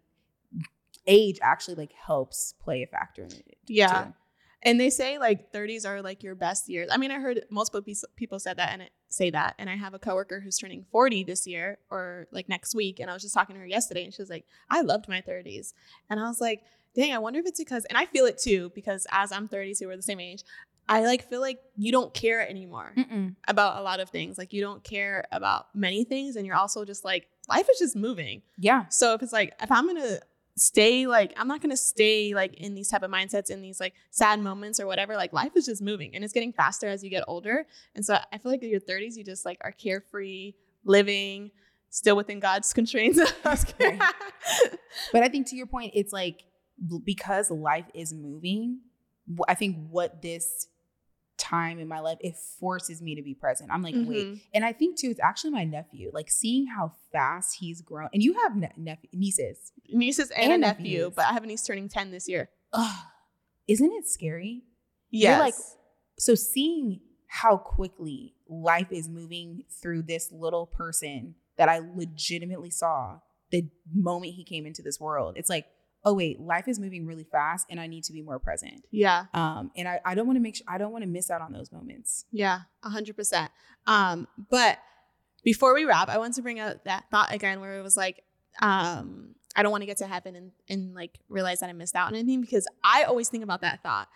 age actually like helps play a factor in it. Yeah. too. And they say like 30s are like your best years. I mean, I heard multiple piece- people said that and it, say that. And I have a coworker who's turning 40 this year or like next week. And I was just talking to her yesterday and she was like, I loved my 30s. And I was like, dang, I wonder if it's because, and I feel it too, because as I'm 32, we're the same age, I like feel like you don't care anymore Mm-mm. about a lot of things. Like you don't care about many things. And you're also just like, life is just moving. Yeah. So if it's like if I'm gonna stay like I'm not gonna stay like in these type of mindsets in these like sad moments or whatever, like life is just moving and it's getting faster as you get older. And so I feel like in your 30s you just like are carefree, living, still within God's constraints. I was kidding. But I think to your point, it's like because life is moving, I think what this time in my life, it forces me to be present. I'm like, wait. Mhm. And I think too, it's actually my nephew, like seeing how fast he's grown. And you have ne- nephew, nieces. Nieces and, And a nephew, nephews. but I have a niece turning 10 this year. Ugh. Isn't it scary? Yes. You're like- So seeing how quickly life is moving through this little person that I legitimately saw the moment he came into this world, it's like, oh wait, life is moving really fast and I need to be more present. yeah. Um, and I, I don't want to make sure I don't want to miss out on those moments. Yeah, a hundred percent. Um, but before we wrap, I want to bring out that thought again where it was like, um, I don't want to get to heaven and, and like realize that I missed out on anything because I always think about that thought.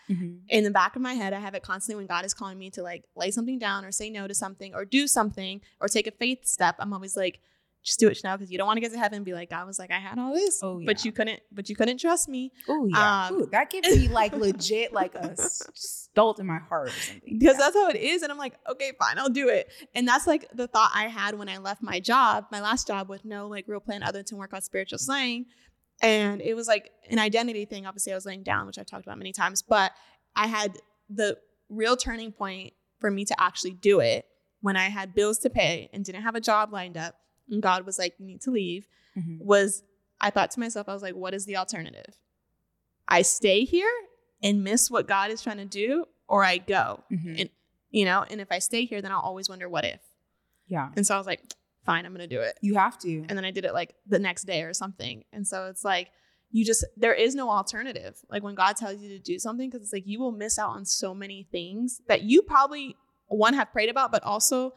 In the back of my head, I have it constantly when God is calling me to like lay something down or say no to something or do something or take a faith step. I'm always like, just do it now because you don't want to get to heaven and be like, God was like, I had all this, Oh, but you couldn't, but you couldn't trust me. Oh yeah, Um, Ooh, that gives me like legit like a stolt in my heart or something. because Yeah. that's how it is and i'm like okay fine i'll do it and that's like the thought i had when i left my job my last job with no like real plan other than work on spiritual slang and it was like an identity thing obviously i was laying down which I've talked about many times but i had the real turning point for me to actually do it when i had bills to pay and didn't have a job lined up and god was like you need to leave Mhm. was I thought to myself, I was like, what is the alternative? I stay here and miss what God is trying to do, or I go, Mhm. and you know, and if I stay here, then I'll always wonder what if. yeah, And so I was like, fine, I'm gonna do it. you have to. And then I did it like the next day or something. And so it's like, you just, there is no alternative. Like when God tells you to do something, because it's like you will miss out on so many things that you probably, one, have prayed about, but also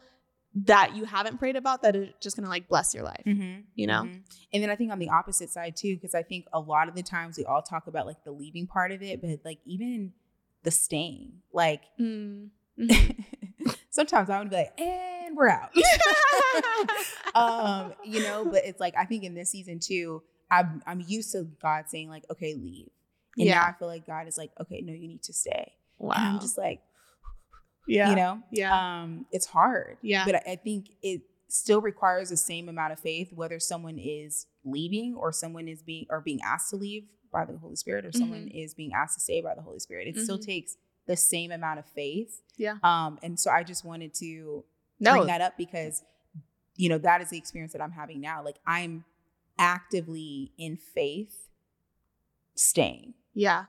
that you haven't prayed about that is just gonna like bless your life, Mhm. you know? Mhm. And then I think on the opposite side too, because I think a lot of the times we all talk about like the leaving part of it, but like even the staying, like Mm. sometimes I would be like, and we're out. um, you know, but it's like I think in this season too, I'm I'm used to God saying like, okay, leave. And now Yeah. I feel like God is like, okay, no, you need to stay. Wow. And I'm just like, yeah. you know, Yeah. um, it's hard. Yeah. But I- I think it still requires the same amount of faith, whether someone is leaving or someone is being or being asked to leave by the Holy Spirit or someone Mm-hmm. is being asked to stay by the Holy Spirit. It still Mhm. takes the same amount of faith. Yeah. Um, and so I just wanted to no. bring that up because you know, that is the experience that I'm having now. Like I'm actively in faith staying. Yeah.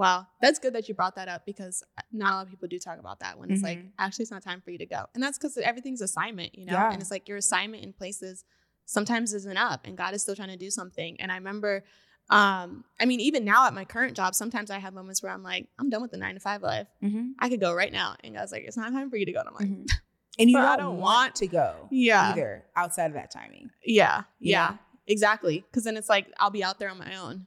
Wow. That's good that you brought that up because not a lot of people do talk about that when it's like, Mhm. actually, it's not time for you to go. And that's because everything's assignment, you know? Yeah. And it's like your assignment in places sometimes isn't up and God is still trying to do something. And I remember, um, I mean, even now at my current job, sometimes I have moments where I'm like, I'm done with the nine to five life. Mm-hmm. I could go right now. And God's like, it's not time for you to go. And I'm like, And you don't, I don't want, to go yeah. either outside of that timing. Yeah. You Yeah. Exactly. Because then it's like I'll be out there on my own.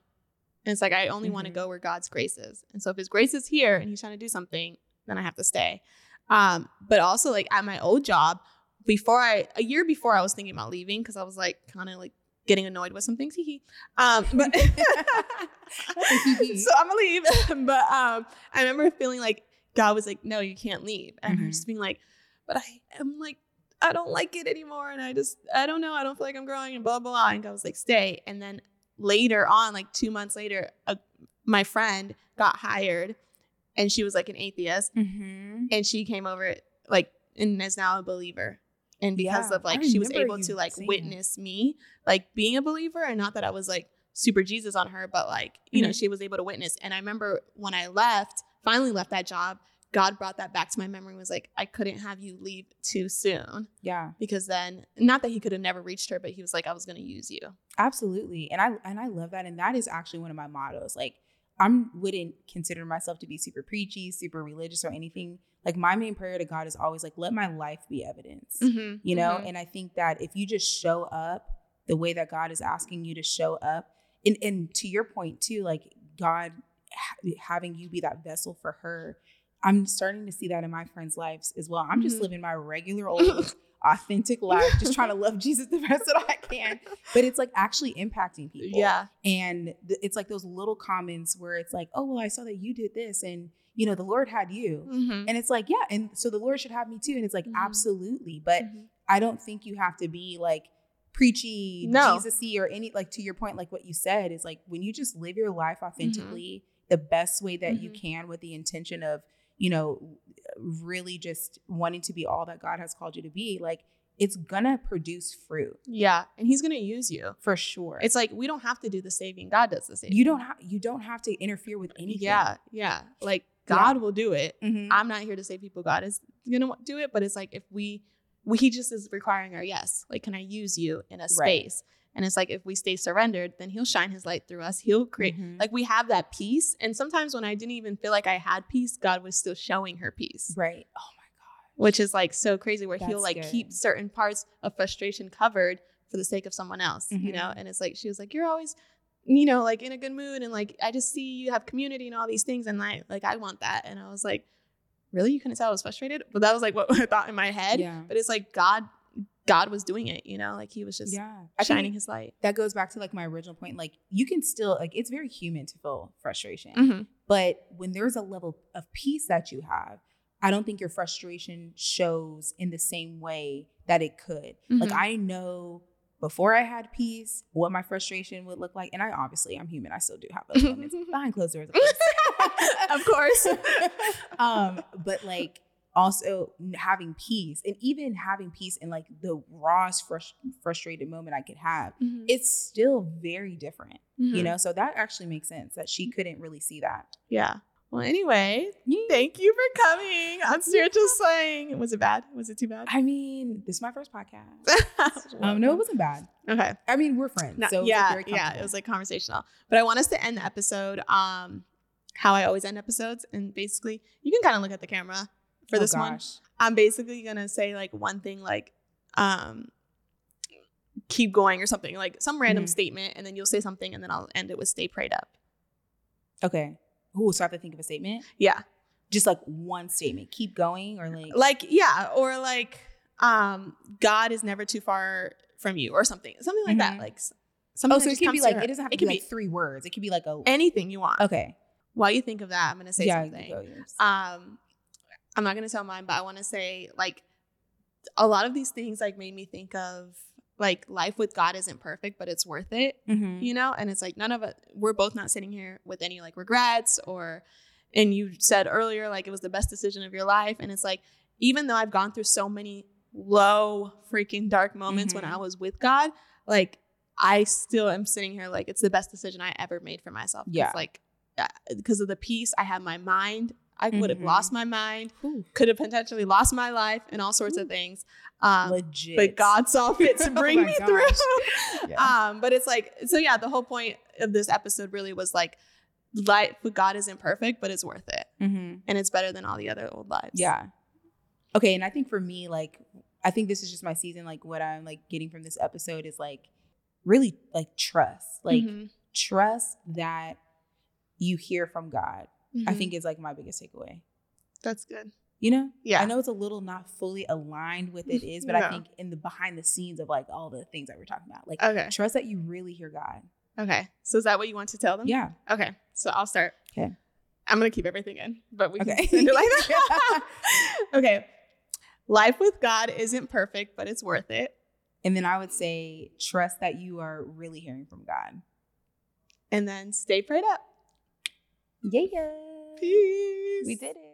And it's like I only want to go where God's grace is. And so if his grace is here and he's trying to do something, then I have to stay. Um, but also like at my old job, before I a year before I was thinking about leaving because I was like kind of like getting annoyed with some things. Hee hee. Um, but so I'm gonna leave. but um, I remember feeling like God was like, "No, you can't leave," and I Mhm. was just being like, "But I am like, I don't like it anymore, and I just, I don't know, I don't feel like I'm growing," and blah blah. blah. And God was like, "Stay." And then later on, like two months later, a, my friend got hired, and she was like an atheist, Mm-hmm. and she came over like and is now a believer. And because Yeah, of like I she was able to like witness me like being a believer and not that I was like super Jesus on her, but like, you know, Mhm. she was able to witness. And I remember when I left, finally left that job, God brought that back to my memory was like, I couldn't have you leave too soon. Yeah, Because then not that he could have never reached her, but he was like, I was gonna use you. absolutely. And I and I love that. And that is actually one of my mottos. Like I'm wouldn't consider myself to be super preachy, super religious, or anything. Like my main prayer to God is always like, let my life be evidence. Mm-hmm. you know and i think that if you just show up the way that god is asking you to show up and, and to your point too like god ha- having you be that vessel for her i'm starting to see that in my friends lives as well i'm just Mhm. living my regular old authentic life just trying to love jesus the best that i can but it's like actually impacting people Yeah. and th- it's like those little comments where it's like oh well i saw that you did this and you know the lord had you Mm-hmm. and it's like yeah and so the lord should have me too and it's like Mhm. absolutely but Mhm. I don't think you have to be like preachy, No. Jesus-y or any like to your point, like what you said is like when you just live your life Mm-hmm. authentically the best way that you Mhm. can with the intention of, you know, really just wanting to be all that God has called you to be, like it's gonna produce fruit Yeah. And he's gonna use you. for sure. It's like we don't have to do the saving. God does the saving. you don't have you don't have to interfere with anything. Yeah. Yeah. Like Yeah. God will do it. Mhm. I'm not here to save people. God is gonna do it, but it's like if we, we he just is requiring our yes. Like, can I use you in a Right. And it's like if we stay surrendered, then He'll shine His light through us. He'll create. Mhm. Like we have that peace, and sometimes when I didn't even feel like I had peace, God was still showing her peace, right. Oh my God. which is like so crazy. Where He'll like good. keep certain parts of frustration covered for the sake of someone else, you know. And it's like she was like, "You're always." You know, like in a good mood, and like I just see you have community and all these things, and I like I want that, and I was like, really you couldn't tell i was frustrated but that was like what i thought in my head Yeah. but it's like god god was doing it you know like he was just yeah. Shining his light that goes back to like my original point. Like you can still like it's very human to feel frustration. Mhm. But when there's a level of peace that you have, I don't think your frustration shows in the same way that it could. Like Mhm. I know before I had peace what my frustration would look like. And I obviously I'm human. I still do have those moments behind closed doors. Of course. Of course. um, but like also having peace and even having peace in like the rawest frus- frustrated moment I could have, Mhm. it's still very different. You Mhm. know, so that actually makes sense that she couldn't really see that. yeah well anyway thank you for coming on spiritual slang was it bad was it too bad I mean, this is my first podcast. Um, no, it wasn't bad. okay I mean, we're friends, so like, yeah very yeah it was like conversational but i want us to end the episode um how i always end episodes and basically you can kind of look at the camera for Oh, this one. I'm basically gonna say like one thing like um keep going or something like some random Mhm. statement and then you'll say something and then I'll end it with stay prayed up. Okay. Ooh, so I have to think of a statement. Yeah. Just like one statement. Keep going, or like. Like yeah or like um God is never too far from you or something. Something like that Mhm. like something oh, that so it could be like it doesn't have to it be could like three words. It could be like a. anything you want. Okay. While you think of that, I'm gonna say yeah. something. Go yours. um i'm not going to tell mine but i want to say like a lot of these things like made me think of like life with god isn't perfect but it's worth it Mhm. you know and it's like none of it we're both not sitting here with any like regrets or and you said earlier like it was the best decision of your life and it's like even though i've gone through so many low freaking dark moments when Mhm. I was with God, like I still am sitting here like it's the best decision I ever made for myself. Yeah. Like because of the peace I have my mind, I would have lost my mind, could have potentially lost my life and all sorts of things. Um, Legit. but God saw fit to Oh bring my me gosh. through. Yeah. Um, but it's like, so yeah, the whole point of this episode really was like, life with God isn't perfect, but it's worth it. Mhm. And it's better than all the other old lives. Yeah. Okay, and I think for me, like, I think this is just my season. Like, what I'm like getting from this episode is like, really like trust, like Mhm. trust that you hear from God. I Mhm. think is like my biggest takeaway. that's good. You know, Yeah. I know it's a little not fully aligned with it is, but I think in the behind the scenes of like all the things that we're talking about, like Okay. trust that you really hear God. Okay. So is that what you want to tell them? Yeah. Okay. So I'll start. Okay. I'm going to keep everything in, but we Okay. can send it like that. okay. Life with God isn't perfect, but it's worth it. And then I would say trust that you are really hearing from God. And then stay prayed up. Yeah. Peace. We did it.